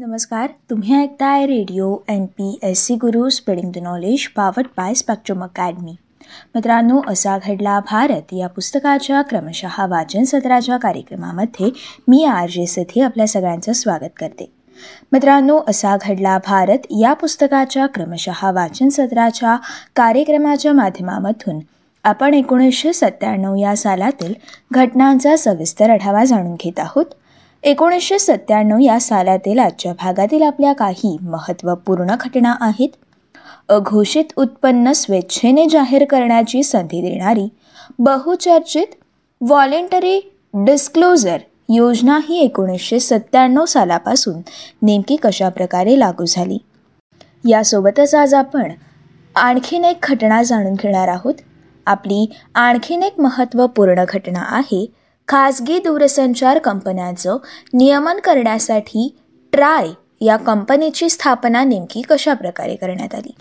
नमस्कार तुम्ही ऐकताय radio N P S C Guru spreading the knowledge powered by Spectrum Academy. मित्रांनो असा घडला भारत या पुस्तकाच्या क्रमशः वाचन सत्राच्या कार्यक्रमामध्ये मी आर जे सथी आपल्या सगळ्यांचं स्वागत करते. मित्रांनो असा घडला भारत या पुस्तकाच्या क्रमशः वाचन सत्राच्या कार्यक्रमाच्या माध्यमामधून. आपण एकोणीसशे सत्त्याण्णव या सालातील घटनांचा सविस्तर आढावा जाणून घेत आहोत. एकोणीसशे सत्त्याण्णव या सालातील आजच्या भागातील आपल्या काही महत्त्वपूर्ण घटना आहेत. अघोषित उत्पन्न स्वेच्छेने जाहीर करण्याची संधी देणारी बहुचर्चित व्हॉलेंटरी डिस्क्लोजर योजना ही एकोणीसशे सत्त्याण्णव सालापासून नेमकी कशाप्रकारे लागू झाली? यासोबतच आज आपण आणखीन एक घटना जाणून घेणार आहोत. आपली आणखीन एक महत्त्वपूर्ण घटना आहे खाजगी दूरसंचार कंपन्यांचं नियमन करण्यासाठी ट्राय या कंपनीची स्थापना नेमकी कशा प्रकारे करण्यात आली?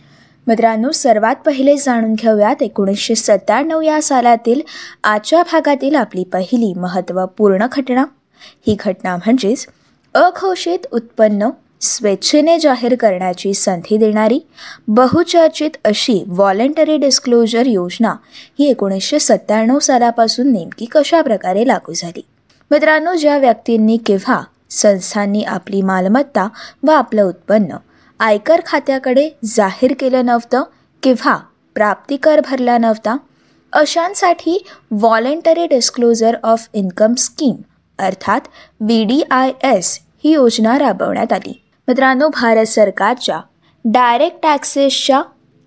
मित्रांनो सर्वात पहिले जाणून घेऊयात एकोणीसशे सत्त्याण्णव या सालातील आजच्या भागातील आपली पहिली महत्त्वपूर्ण घटना. ही घटना म्हणजेच अघोषित उत्पन्न स्वेच्छेने जाहीर करण्याची संधी देणारी बहुचर्चित अशी व्हॉलेंटरी डिस्क्लोजर योजना ही एकोणीसशे सत्त्याण्णव सालापासून नेमकी कशा प्रकारे लागू झाली? मित्रांनो ज्या व्यक्तींनी किंवा संस्थांनी आपली मालमत्ता व आपलं उत्पन्न आयकर खात्याकडे जाहीर केलं नव्हतं किंवा प्राप्तिकर भरला नव्हता अशांसाठी voluntary disclosure of income scheme अर्थात व्ही डी आय एस ही योजना राबवण्यात आली. मित्रांनो भारत सरकारच्या डायरेक्ट टॅक्सेसच्या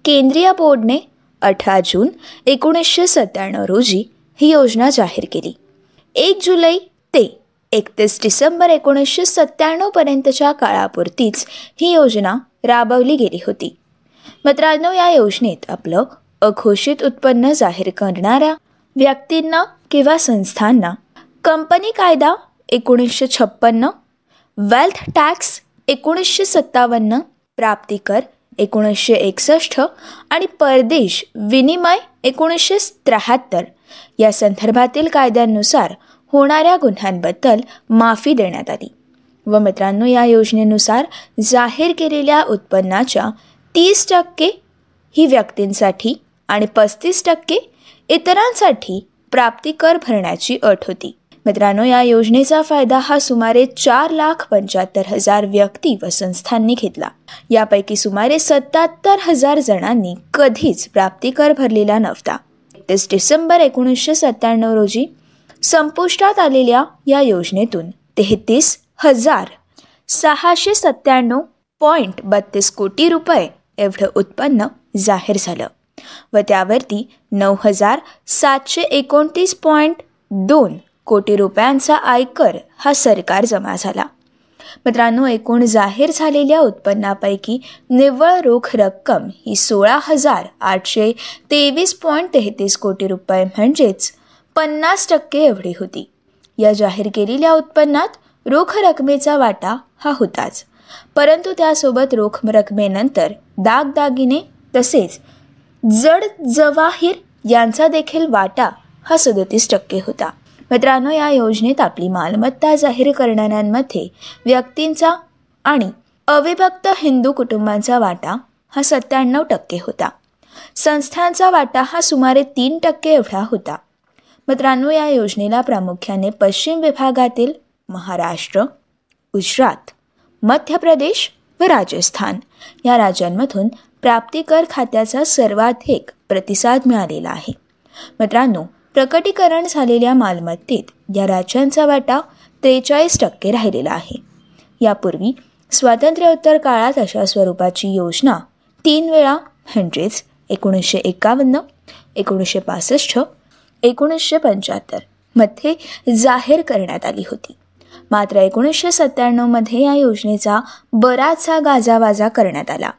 केंद्रीय बोर्डने अठरा जून एकोणीसशे सत्त्याण्णव रोजी ही योजना जाहीर केली. एक जुलै ते एकतीस डिसेंबर एकोणीसशे सत्त्याण्णवपर्यंतच्या काळापुरतीच ही योजना राबवली गेली होती. मित्रांनो या योजनेत आपलं अघोषित उत्पन्न जाहीर करणाऱ्या व्यक्तींना किंवा संस्थांना कंपनी कायदा एकोणीसशे छप्पन्न वेल्थ टॅक्स एकोणीसशे सत्तावन्न प्राप्तिकर एकोणीसशे एकसष्ट आणि परदेश विनिमय एकोणीसशे त्र्याहत्तर. या संदर्भातील कायद्यांनुसार होणाऱ्या गुन्ह्यांबद्दल माफी देण्यात आली. व मित्रांनो या योजनेनुसार जाहीर केलेल्या उत्पन्नाच्या तीस टक्के ही व्यक्तींसाठी आणि पस्तीस टक्के इतरांसाठी प्राप्तिकर भरण्याची अट होती. मित्रांनो या योजनेचा फायदा हा सुमारे चार लाख पंच्याहत्तर हजार व्यक्ती व संस्थांनी घेतला. यापैकी सुमारे सत्याहत्तर हजार जणांनी कधीच प्राप्तिकर भरलेला नव्हता. एकतीस डिसेंबर एकोणीसशे सत्त्याण्णव रोजी संपुष्टात आलेल्या या योजनेतून तेहतीस हजार सहाशे सत्त्याण्णव पॉईंट बत्तीस कोटी रुपये एवढं उत्पन्न जाहीर झालं व त्यावरती नऊ हजार सातशे एकोणतीस पॉईंट दोन कोटी रुपयांचा आयकर हा सरकार जमा झाला. मित्रांनो एकूण जाहीर झालेल्या उत्पन्नापैकी निव्वळ रोख रक्कम ही सोळा हजार आठशे तेवीस पॉईंट तेहतीस कोटी रुपये म्हणजेच पन्नास टक्के एवढी होती. या जाहीर केलेल्या उत्पन्नात रोख रकमेचा वाटा हा होताच. परंतु त्यासोबत रोख रकमेनंतर दागदागिने तसेच जड जवाहीर यांचा देखील वाटा हा सदतीस टक्के होता. मित्रांनो या योजनेत आपली मालमत्ता जाहीर करणाऱ्यांमध्ये व्यक्तींचा आणि अविभक्त हिंदू कुटुंबांचा वाटा हा सत्त्याण्णव टक्के होता. संस्थांचा वाटा हा सुमारे तीन टक्के एवढा होता. मित्रांनो या योजनेला प्रामुख्याने पश्चिम विभागातील महाराष्ट्र गुजरात मध्य प्रदेश व राजस्थान या राज्यांमधून प्राप्तिकर खात्याचा सर्वाधिक प्रतिसाद मिळालेला आहे. मित्रांनो प्रकटीकरण झालेल्या मालमत्तेत या राज्यांचा वाटा त्रेचाळीस टक्के राहिलेला आहे. यापूर्वी स्वातंत्र्योत्तर काळात अशा स्वरूपाची योजना तीन वेळा म्हणजेच एकोणीसशे एकावन्न एकोणीसशे पासष्ट एकोणीसशे पंच्याहत्तरमध्ये जाहीर करण्यात आली होती. मात्र एकोणीसशे सत्त्याण्णवमध्ये या योजनेचा बराचसा गाजावाजा करण्यात आला.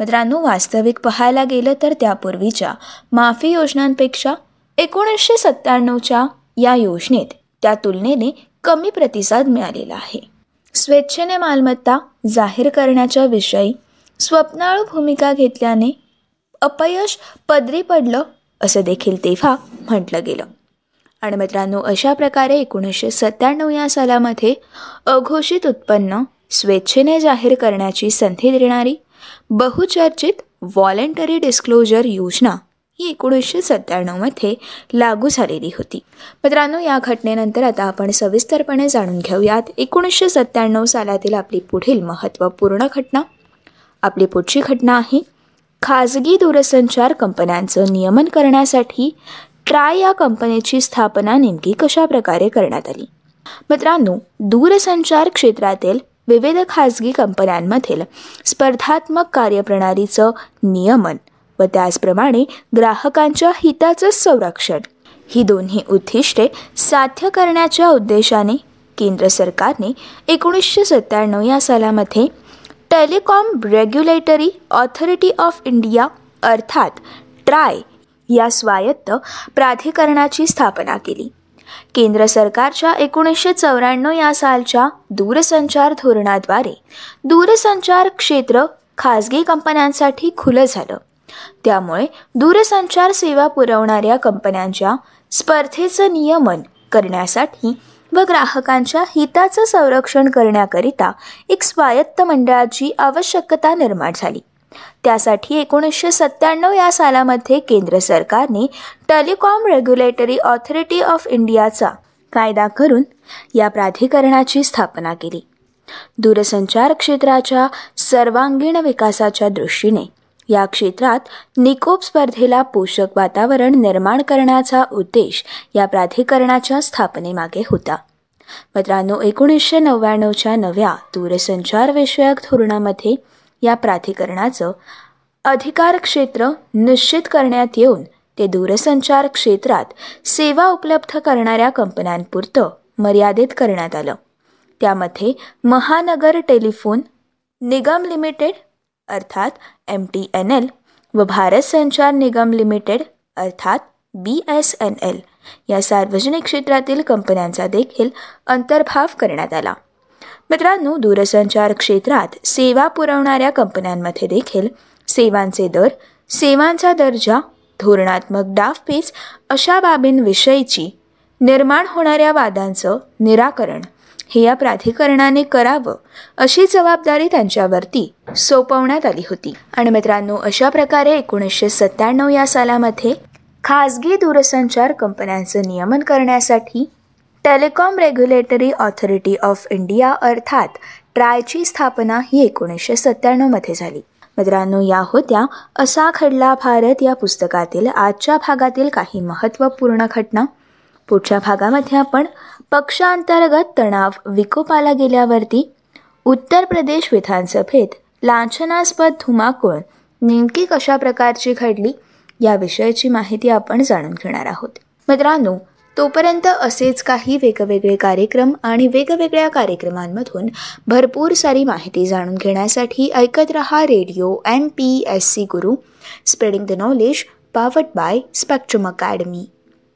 मित्रांनो वास्तविक पाहायला गेलं तर त्यापूर्वीच्या माफी योजनांपेक्षा एकोणीसशे सत्त्याण्णवच्या या योजनेत त्या तुलनेने कमी प्रतिसाद मिळालेला आहे. स्वेच्छेने मालमत्ता जाहीर करण्याच्या विषयी स्वप्नाळू भूमिका घेतल्याने अपयश पदरी पडलं असं देखील तेव्हा म्हटलं गेलं. आणि मित्रांनो अशा प्रकारे एकोणीसशे सत्त्याण्णव या सालामध्ये अघोषित उत्पन्न स्वेच्छेने जाहीर करण्याची संधी देणारी बहुचर्चित व्हॉलेंटरी डिस्क्लोजर योजना ही एकोणीसशे सत्त्याण्णवमध्ये लागू झालेली होती. मित्रांनो या घटनेनंतर आता आपण सविस्तरपणे जाणून घेऊयात एकोणीसशे सत्त्याण्णव सालातील आपली पुढील महत्त्वपूर्ण घटना. आपली पुढची घटना आहे खाजगी दूरसंचार कंपन्यांचं नियमन करण्यासाठी ट्राय या कंपनीची स्थापना नेमकी कशा प्रकारे करण्यात आली? मित्रांनो दूरसंचार क्षेत्रातील विविध खाजगी कंपन्यांमधील स्पर्धात्मक कार्यप्रणालीचं नियमन व त्याचप्रमाणे ग्राहकांच्या हिताचं संरक्षण. ही दोन्ही उद्दिष्टे साध्य करण्याच्या उद्देशाने केंद्र सरकारने एकोणीसशे सत्त्याण्णव या सालामध्ये Telecom Regulatory Authority of India अर्थात ट्राय या स्वायत्त प्राधिकरणाची स्थापना केली. केंद्र सरकारच्या एकोणीसशे चौऱ्याण्णव या सालच्या दूरसंचार धोरणाद्वारे दूरसंचार क्षेत्र खाजगी कंपन्यांसाठी खुलं झालं. त्यामुळे दूरसंचार सेवा पुरवणाऱ्या कंपन्यांच्या स्पर्धेचं नियमन करण्यासाठी व ग्राहकांच्या हिताचं संरक्षण करण्याकरिता एक स्वायत्त मंडळाची आवश्यकता निर्माण झाली. त्यासाठी एकोणीसशे सत्त्याण्णव या सालामध्ये केंद्र सरकारने टेलिकॉम रेग्युलेटरी ऑथॉरिटी ऑफ इंडियाचा कायदा करून या प्राधिकरणाची स्थापना केली. दूरसंचार क्षेत्राच्या सर्वांगीण विकासाच्या दृष्टीने या क्षेत्रात निकोप स्पर्धेला पोषक वातावरण निर्माण करण्याचा उद्देश या प्राधिकरणाच्या स्थापनेमागे होता. मित्रांनो एकोणीसशे नव्याण्णवच्या नव्या दूरसंचार विषयक धोरणामध्ये या प्राधिकरणाचं अधिकार क्षेत्र निश्चित करण्यात येऊन ते दूरसंचार क्षेत्रात सेवा उपलब्ध करणाऱ्या कंपन्यांपुरतं मर्यादित करण्यात आलं. त्यामध्ये महानगर टेलिफोन निगम लिमिटेड अर्थात एम टी एन एल व भारत संचार निगम लिमिटेड अर्थात बी एस एन एल या सार्वजनिक क्षेत्रातील कंपन्यांचा देखील अंतर्भाव करण्यात आला. मित्रांनो दूरसंचार क्षेत्रात सेवा पुरवणाऱ्या कंपन्यांमध्ये देखील सेवांचे दर सेवांचा दर्जा धोरणात्मक डावपेच अशा बाबींविषयीची निर्माण होणाऱ्या वादांचं निराकरण हे या प्राधिकरणाने करावं अशी जबाबदारी त्यांच्यावरती सोपवण्यात आली होती. आणि मित्रांनो अशा प्रकारे एकोणीसशे सत्त्याण्णव या सालामध्ये खाजगी दूरसंचार कंपन्यांचं नियमन करण्यासाठी Telecom Regulatory Authority of India अर्थात ट्रायची स्थापना ही एकोणीसशे सत्त्याण्णवमध्ये झाली. मित्रांनो या होत्या असा खडला भारत या पुस्तकातील आजच्या भागातील काही महत्त्वपूर्ण घटना. पुढच्या भागामध्ये आपण पक्षांतर्गत तणाव विकोपाला गेल्यावरती उत्तर प्रदेश विधानसभेत लांछनास्पद धुमाकूळ नेमकी कशा प्रकारची घडली याविषयीची माहिती आपण जाणून घेणार आहोत. मित्रांनो तोपर्यंत असेच काही वेगवेगळे कार्यक्रम आणि वेगवेगळ्या कार्यक्रमांमधून भरपूर सारी माहिती जाणून घेण्यासाठी ऐकत रहा radio M P S C Guru. Spreading the knowledge powered by Spectrum Academy